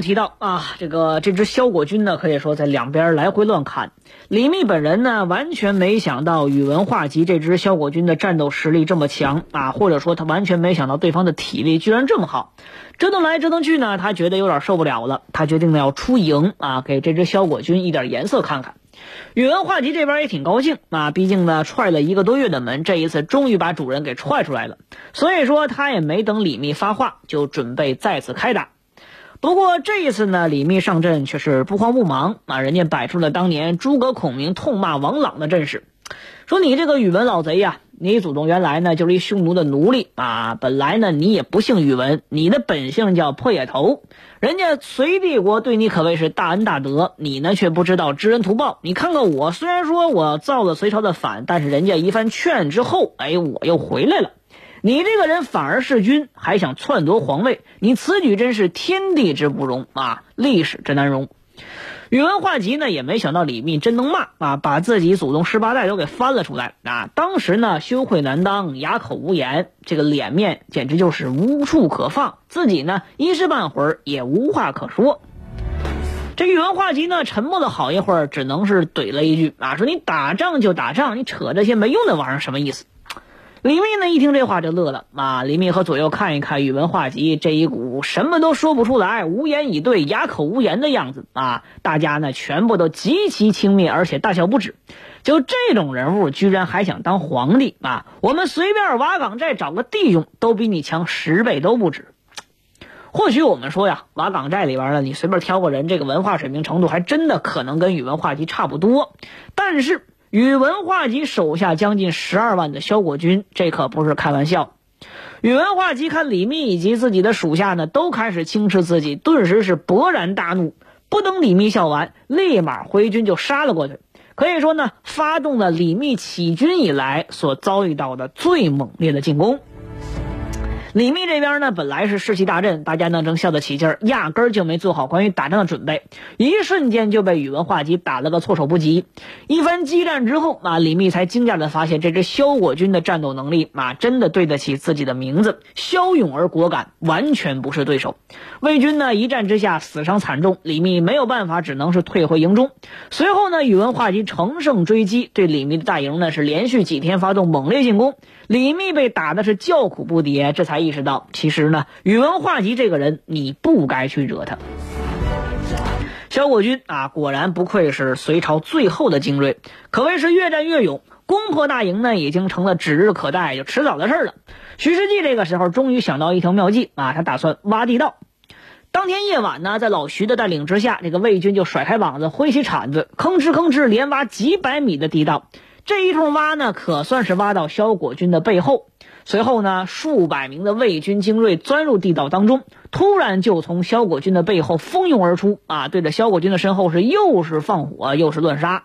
提到啊，这个这支萧国军呢，可以说在两边来回乱砍。李密本人呢，完全没想到宇文化及这支萧国军的战斗实力这么强啊，或者说他完全没想到对方的体力居然这么好。折腾来折腾去呢，他觉得有点受不了了，他决定呢要出营啊，给这支萧国军一点颜色看看。宇文化及这边也挺高兴啊，毕竟呢踹了一个多月的门，这一次终于把主人给踹出来了。所以说他也没等李密发话，就准备再次开打。不过这一次呢，李密上阵却是不慌不忙啊，人家摆出了当年诸葛孔明痛骂王朗的阵势，说你这个宇文老贼呀，你祖宗原来呢就是一匈奴的奴隶啊，本来呢你也不姓宇文，你的本姓叫破野头，人家隋帝国对你可谓是大恩大德，你呢却不知道知恩图报。你看看我，虽然说我造了隋朝的反，但是人家一番劝之后，哎，我又回来了。你这个人反而弑君，还想篡夺皇位，你此举真是天地之不容啊！历史之难容。宇文化及呢，也没想到李密真能骂啊，把自己祖宗十八代都给翻了出来啊！当时呢，羞愧难当，哑口无言，这个脸面简直就是无处可放，自己呢一时半会儿也无话可说。这宇文化及呢，沉默了好一会儿，只能是怼了一句啊，说你打仗就打仗，你扯这些没用的玩意儿什么意思？李密呢一听这话就乐了啊！李密和左右看一看宇文化及这一股什么都说不出来、无言以对、哑口无言的样子啊！大家呢全部都极其轻蔑，而且大笑不止。就这种人物，居然还想当皇帝啊！我们随便瓦岗寨找个弟兄，都比你强十倍都不止。或许我们说呀，瓦岗寨里边呢，你随便挑个人，这个文化水平程度还真的可能跟宇文化及差不多。但是。宇文化及手下将近十二万的萧国军，这可不是开玩笑。宇文化及看李密以及自己的属下呢，都开始轻视自己，顿时是勃然大怒。不等李密笑完，立马回军就杀了过去。可以说呢，发动了李密起军以来所遭遇到的最猛烈的进攻。李密这边呢，本来是士气大振，大家呢正笑得起劲儿，压根儿就没做好关于打仗的准备，一瞬间就被宇文化及打了个措手不及。一番激战之后，啊，李密才惊讶地发现，这支萧国军的战斗能力啊，真的对得起自己的名字，骁勇而果敢，完全不是对手。魏军呢一战之下死伤惨重，李密没有办法，只能是退回营中。随后呢，宇文化及乘胜追击，对李密的大营呢是连续几天发动猛烈进攻。李密被打的是叫苦不迭，这才意识到，其实呢，宇文化及这个人，你不该去惹他。萧国军啊，果然不愧是隋朝最后的精锐，可谓是越战越勇，攻破大营呢，已经成了指日可待，就迟早的事了。徐世绩这个时候终于想到一条妙计啊，他打算挖地道。当天夜晚呢，在老徐的带领之下，这个魏军就甩开膀子，挥起铲子，吭哧吭哧连挖几百米的地道。这一通挖呢，可算是挖到萧国军的背后。随后呢，数百名的魏军精锐钻入地道当中，突然就从萧国军的背后蜂拥而出，啊，对着萧国军的身后是又是放火又是乱杀。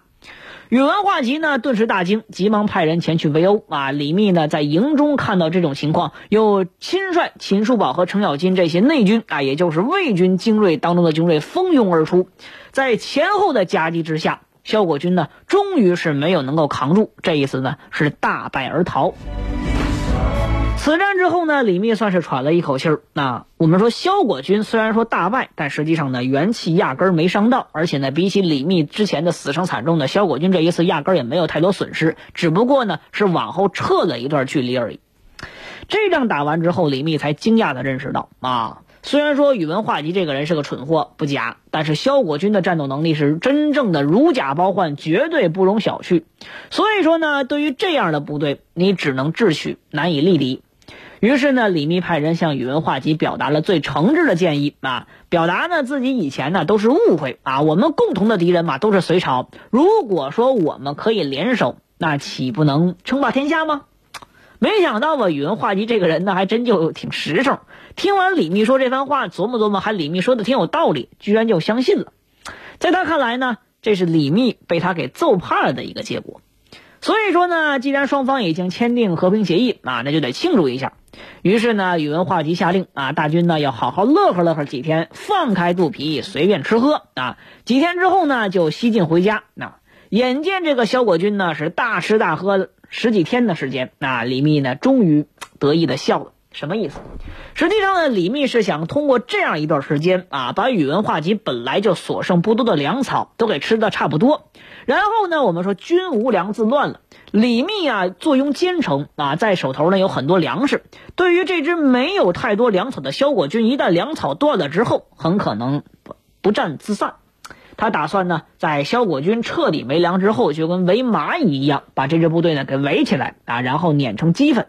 宇文化及呢，顿时大惊，急忙派人前去围殴。啊，李密呢，在营中看到这种情况，又亲率秦叔宝和程咬金这些内军，啊，也就是魏军精锐当中的精锐蜂拥而出，在前后的夹击之下。萧国军呢，终于是没有能够扛住，这一次呢是大败而逃。此战之后呢，李密算是喘了一口气儿。那我们说，萧国军虽然说大败，但实际上呢元气压根儿没伤到，而且呢比起李密之前的死伤惨重呢，萧国军这一次压根儿也没有太多损失，只不过呢是往后撤了一段距离而已。这仗打完之后，李密才惊讶地认识到啊。虽然说宇文化及这个人是个蠢货不假，但是萧国军的战斗能力是真正的如假包换，绝对不容小觑。所以说呢，对于这样的部队，你只能智取，难以力敌。于是呢，李密派人向宇文化及表达了最诚挚的建议啊，表达呢自己以前呢都是误会啊，我们共同的敌人嘛都是隋朝，如果说我们可以联手，那岂不能称霸天下吗？没想到吧，宇文化及这个人呢，还真就挺实诚。听完李密说这番话，琢磨琢磨，还李密说的挺有道理，居然就相信了。在他看来呢，这是李密被他给揍怕了的一个结果。所以说呢，既然双方已经签订和平协议啊，那就得庆祝一下。于是呢，宇文化及下令啊，大军呢要好好乐呵乐呵几天，放开肚皮，随便吃喝啊。几天之后呢，就西进回家。那眼见这个萧国军呢是大吃大喝十几天的时间，那李密呢终于得意的笑了。什么意思？实际上呢，李密是想通过这样一段时间啊，把宇文化及本来就所剩不多的粮草都给吃的差不多。然后呢，我们说军无粮自乱了。李密啊，坐拥坚城啊，在手头呢有很多粮食。对于这支没有太多粮草的萧国军，一旦粮草断了之后，很可能不不战自散。他打算呢，在萧国军彻底没粮之后，就跟围蚂蚁一样，把这支部队呢给围起来啊，然后碾成齑粉。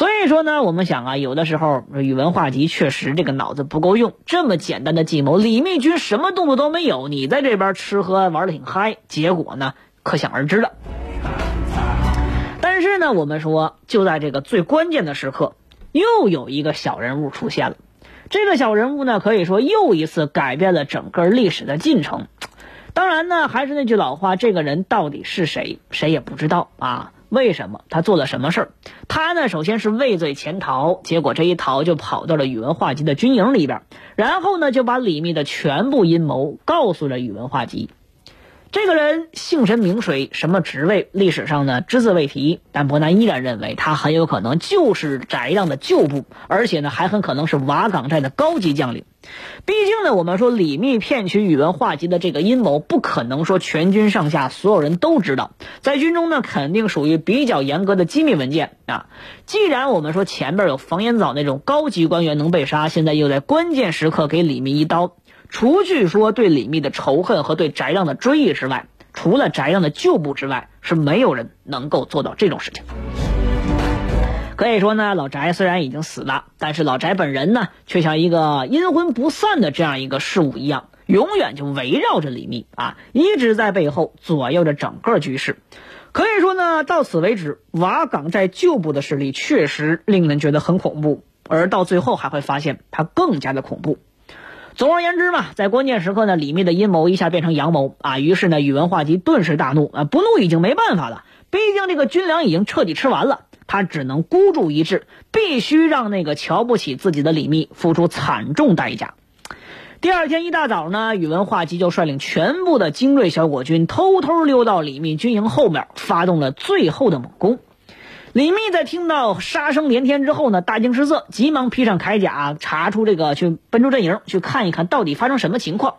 所以说呢，我们想啊，有的时候宇文化及确实这个脑子不够用。这么简单的计谋，李密军什么动作都没有，你在这边吃喝玩的挺嗨，结果呢，可想而知了。但是呢，我们说就在这个最关键的时刻，又有一个小人物出现了。这个小人物呢，可以说又一次改变了整个历史的进程。当然呢，还是那句老话，这个人到底是谁，谁也不知道啊。为什么他做了什么事儿？他呢，首先是畏罪潜逃，结果这一逃就跑到了宇文化及的军营里边，然后呢，就把李密的全部阴谋告诉了宇文化及。这个人姓神名谁，什么职位，历史上呢只字未提。但伯南依然认为他很有可能就是翟让的旧部，而且呢还很可能是瓦岗寨的高级将领。毕竟呢，我们说李密骗取宇文化及的这个阴谋，不可能说全军上下所有人都知道，在军中呢肯定属于比较严格的机密文件啊。既然我们说前边有房延藻那种高级官员能被杀，现在又在关键时刻给李密一刀。除去说对李密的仇恨和对翟让的追忆之外，除了翟让的旧部之外，是没有人能够做到这种事情。可以说呢，老翟虽然已经死了，但是老翟本人呢，却像一个阴魂不散的这样一个事物一样，永远就围绕着李密啊，一直在背后左右着整个局势。可以说呢，到此为止，瓦岗寨旧部的势力确实令人觉得很恐怖，而到最后还会发现它更加的恐怖。总而言之嘛，在关键时刻呢，李密的阴谋一下变成阳谋啊！于是呢，宇文化及顿时大怒啊，不怒已经没办法了，毕竟这个军粮已经彻底吃完了，他只能孤注一掷，必须让那个瞧不起自己的李密付出惨重代价。第二天一大早呢，宇文化及就率领全部的精锐小果军偷偷溜到李密军营后面，发动了最后的猛攻。李密在听到杀声连天之后呢，大惊失色，急忙披上铠甲，查出这个去奔出阵营去看一看到底发生什么情况。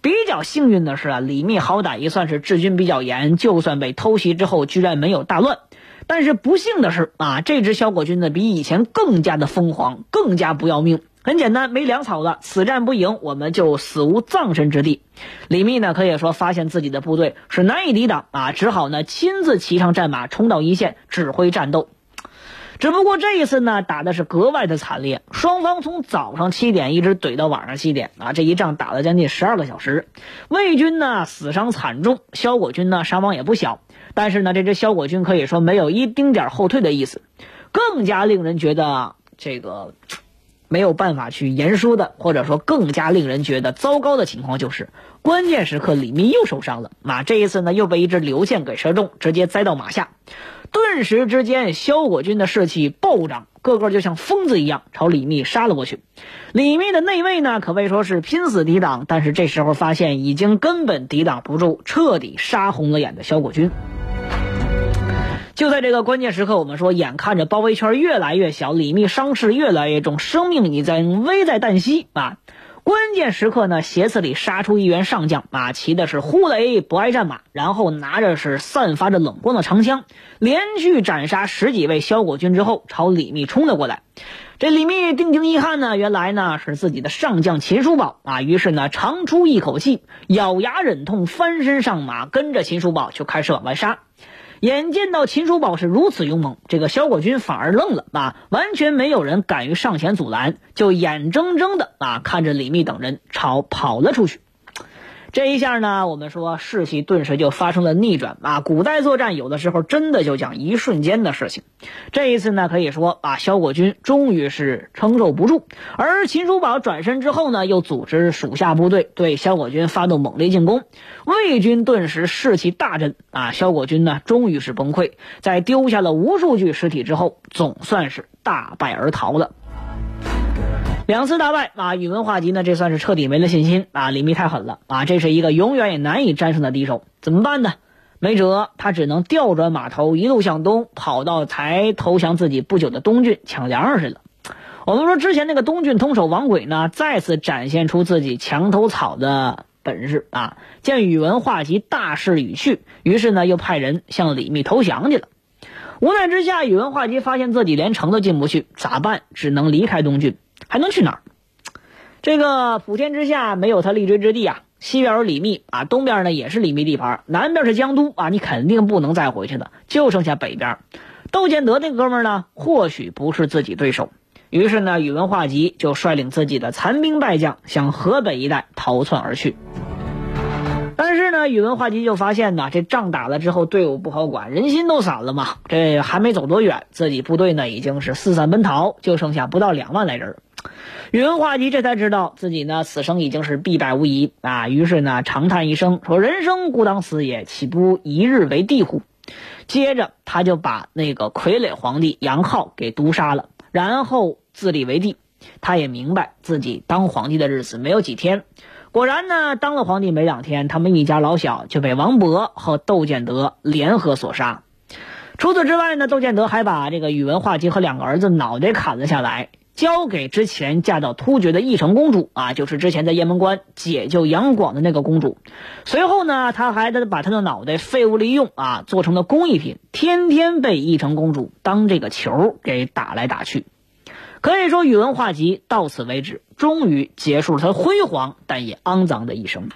比较幸运的是啊，李密好歹也算是治军比较严，就算被偷袭之后居然没有大乱。但是不幸的是啊，这支小果军呢比以前更加的疯狂，更加不要命。很简单，没粮草了，此战不赢，我们就死无葬身之地。李密呢，可以说发现自己的部队是难以抵挡啊，只好呢亲自骑上战马冲到一线指挥战斗。只不过这一次呢，打的是格外的惨烈，双方从早上七点一直怼到晚上七点啊，这一仗打了将近十二个小时。魏军呢死伤惨重，萧果军呢伤亡也不小。但是呢，这支萧果军可以说没有一丁点后退的意思。更加令人觉得这个。没有办法去言说的，或者说更加令人觉得糟糕的情况就是，关键时刻李密又受伤了。啊，这一次呢又被一支流箭给射中，直接栽到马下。顿时之间，萧果军的士气暴涨，个个就像疯子一样朝李密杀了过去。李密的内卫呢可谓说是拼死抵挡，但是这时候发现已经根本抵挡不住，彻底杀红了眼的萧果军。就在这个关键时刻，我们说，眼看着包围圈越来越小，李密伤势越来越重，生命已经危在旦夕啊！关键时刻呢，斜刺里杀出一员上将啊，骑的是呼雷不爱战马，然后拿着是散发着冷光的长枪，连续斩杀十几位萧国军之后，朝李密冲了过来。这李密定睛一看呢，原来呢是自己的上将秦叔宝啊，于是呢长出一口气，咬牙忍痛翻身上马，跟着秦叔宝就开始往外杀。眼见到秦叔宝是如此勇猛，这个萧国军反而愣了啊！完全没有人敢于上前阻拦，就眼睁睁的啊看着李密等人朝跑了出去。这一下呢，我们说士气顿时就发生了逆转啊！古代作战有的时候真的就讲一瞬间的事情。这一次呢，可以说啊，萧果军终于是承受不住，而秦叔宝转身之后呢，又组织属下部队对萧果军发动猛烈进攻，魏军顿时士气大振啊！萧果军呢，终于是崩溃，在丢下了无数具尸体之后，总算是大败而逃了。两次大败啊，宇文化及呢，这算是彻底没了信心啊！李密太狠了啊，这是一个永远也难以战胜的敌手，怎么办呢？没辙，他只能调转马头，一路向东，跑到才投降自己不久的东郡抢粮食去了。我们说之前那个东郡通守王轨呢，再次展现出自己墙头草的本事啊！见宇文化及大势已去，于是呢，又派人向李密投降去了。无奈之下，宇文化及发现自己连城都进不去，咋办？只能离开东郡。还能去哪儿？这个普天之下没有他立锥之地啊！西边有李密啊，东边呢也是李密地盘，南边是江都啊，你肯定不能再回去了，就剩下北边。窦建德那哥们呢，或许不是自己对手。于是呢，宇文化及就率领自己的残兵败将向河北一带逃窜而去。但是呢，宇文化及就发现呢，这仗打了之后，队伍不好管，人心都散了嘛。这还没走多远，自己部队呢已经是四散奔逃，就剩下不到两万来人。宇文化及这才知道自己呢此生已经是必败无疑啊！于是呢长叹一声，说：“人生孤当死也，岂不一日为帝乎？”接着他就把那个傀儡皇帝杨浩给毒杀了，然后自立为帝。他也明白自己当皇帝的日子没有几天。果然呢，当了皇帝没两天，他们一家老小就被王勃和窦建德联合所杀。除此之外呢，窦建德还把这个宇文化及和两个儿子脑袋砍了下来。交给之前嫁到突厥的义成公主啊，就是之前在雁门关解救杨广的那个公主。随后呢，他还得把他的脑袋废物利用啊，做成了工艺品，天天被义成公主当这个球给打来打去。可以说，宇文化及到此为止，终于结束了他辉煌但也肮脏的一生。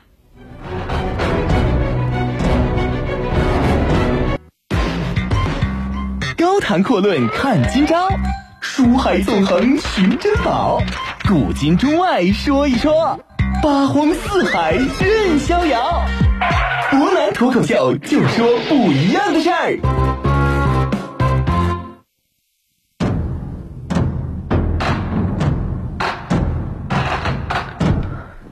高谈阔论看今朝。书海纵横寻珍宝，古今中外说一说，八荒四海任逍遥。湖南脱口秀，就说不一样的事儿。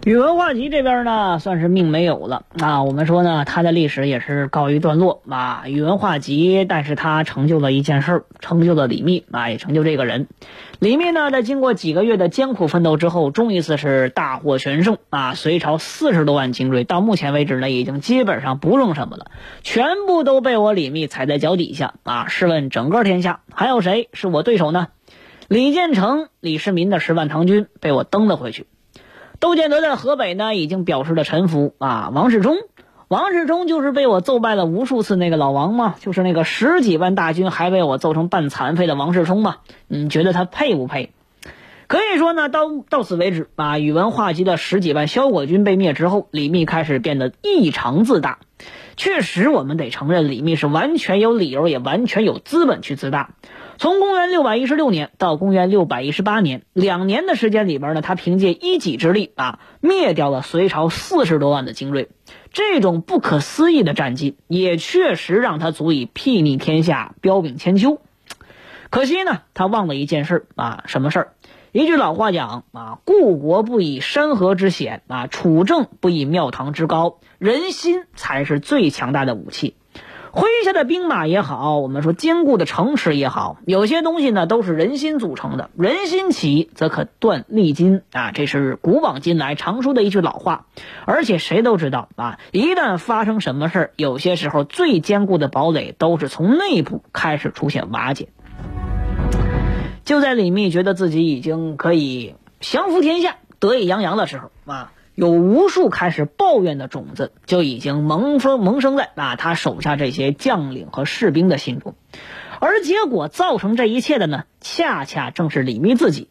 宇文化及这边呢，算是命没有了啊。我们说呢，他的历史也是告一段落啊。宇文化及，但是他成就了一件事儿，成就了李密啊，也成就这个人。李密呢，在经过几个月的艰苦奋斗之后，终于是大获全胜啊。隋朝四十多万精锐，到目前为止呢，已经基本上不剩什么了，全部都被我李密踩在脚底下啊。试问整个天下还有谁是我对手呢？李建成、李世民的十万唐军被我蹬了回去。窦建德在河北呢，已经表示了臣服啊。王世充，王世充就是被我揍败了无数次那个老王嘛，就是那个十几万大军还被我揍成半残废的王世充嘛。你觉得他配不配？可以说呢，到到此为止啊。宇文化及的十几万萧果军被灭之后，李密开始变得异常自大。确实，我们得承认，李密是完全有理由，也完全有资本去自大。从公元六百一十六年到公元六百一十八年，两年的时间里边呢，他凭借一己之力啊，灭掉了隋朝四十多万的精锐。这种不可思议的战绩，也确实让他足以睥睨天下，彪炳千秋。可惜呢，他忘了一件事啊，什么事儿？一句老话讲啊，故国不以山河之险啊，处政不以庙堂之高，人心才是最强大的武器。麾下的兵马也好，我们说坚固的城池也好，有些东西呢都是人心组成的。人心齐则可断利金啊，这是古往今来常说的一句老话。而且谁都知道啊，一旦发生什么事儿，有些时候最坚固的堡垒都是从内部开始出现瓦解。就在李密觉得自己已经可以降服天下、得意洋洋的时候啊。有无数开始抱怨的种子就已经萌生萌生在啊他手下这些将领和士兵的心中，而结果造成这一切的呢，恰恰正是李密自己。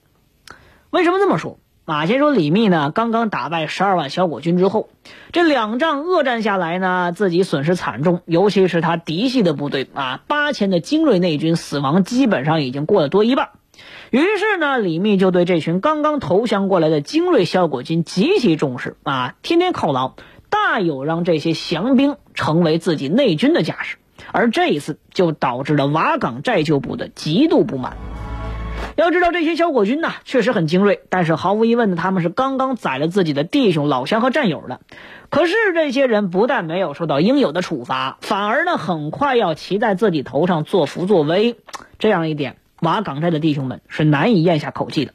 为什么这么说？马先说李密呢，刚刚打败十二万小果军之后，这两仗恶战下来呢，自己损失惨重，尤其是他嫡系的部队啊，八千的精锐内军死亡基本上已经过了多一半。于是呢，李密就对这群刚刚投降过来的精锐效果军极其重视啊，天天犒劳，大有让这些降兵成为自己内军的架势。而这一次就导致了瓦岗寨旧部的极度不满。要知道，这些小果军呢，确实很精锐，但是毫无疑问的，他们是刚刚宰了自己的弟兄、老乡和战友的。可是这些人不但没有受到应有的处罚，反而呢，很快要骑在自己头上作福作威。这样一点，瓦岗寨的弟兄们是难以咽下口气的。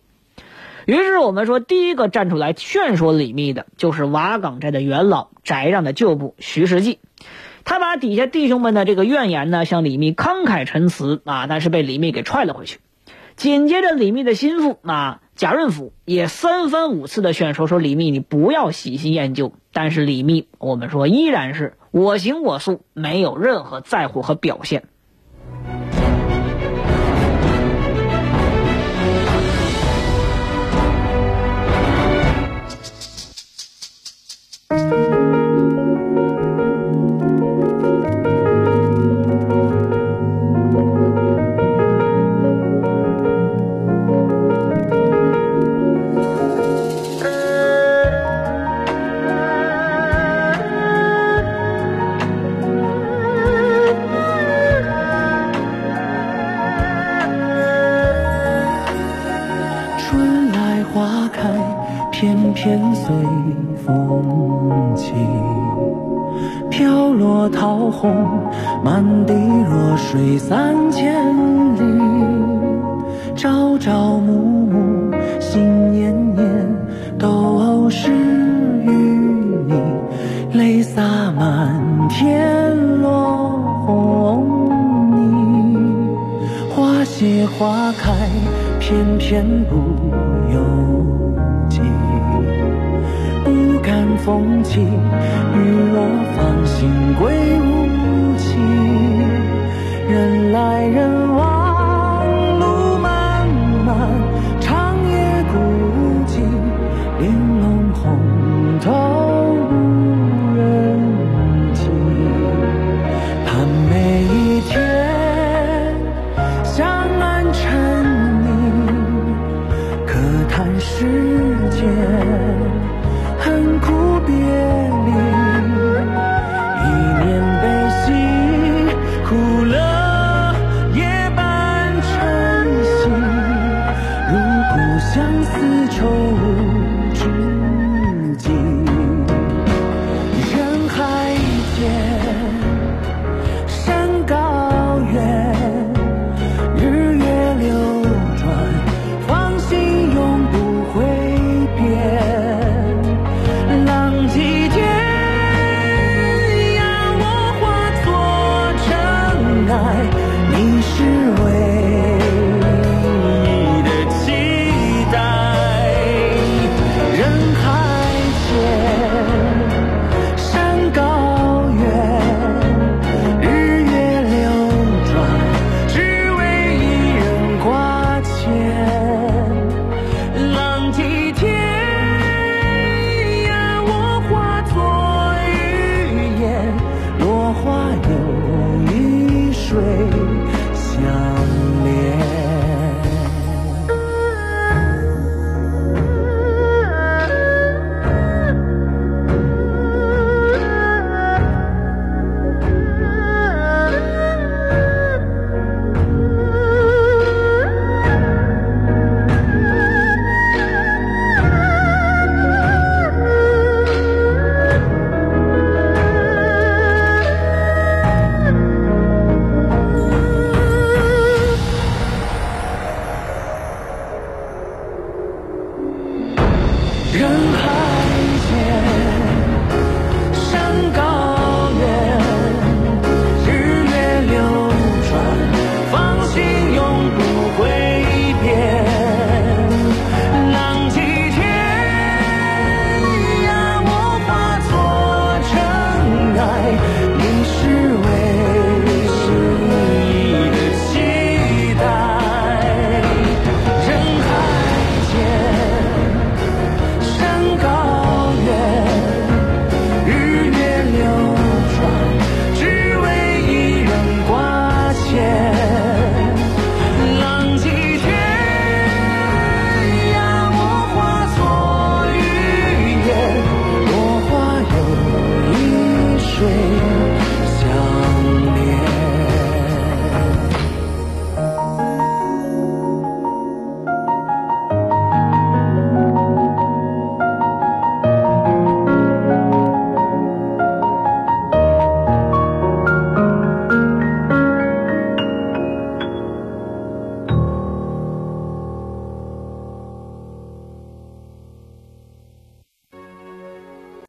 于是我们说，第一个站出来劝说李密的，就是瓦岗寨的元老翟让的旧部徐世绩。他把底下弟兄们的这个怨言呢，向李密慷慨陈词啊，但是被李密给踹了回去。紧接着，李密的心腹啊贾润甫也三番五次的劝说说：“李密，你不要喜新厌旧。”但是李密，我们说依然是我行我素，没有任何在乎和表现。花开，偏偏不由己。不甘风起，雨落，放心归无期。人来人。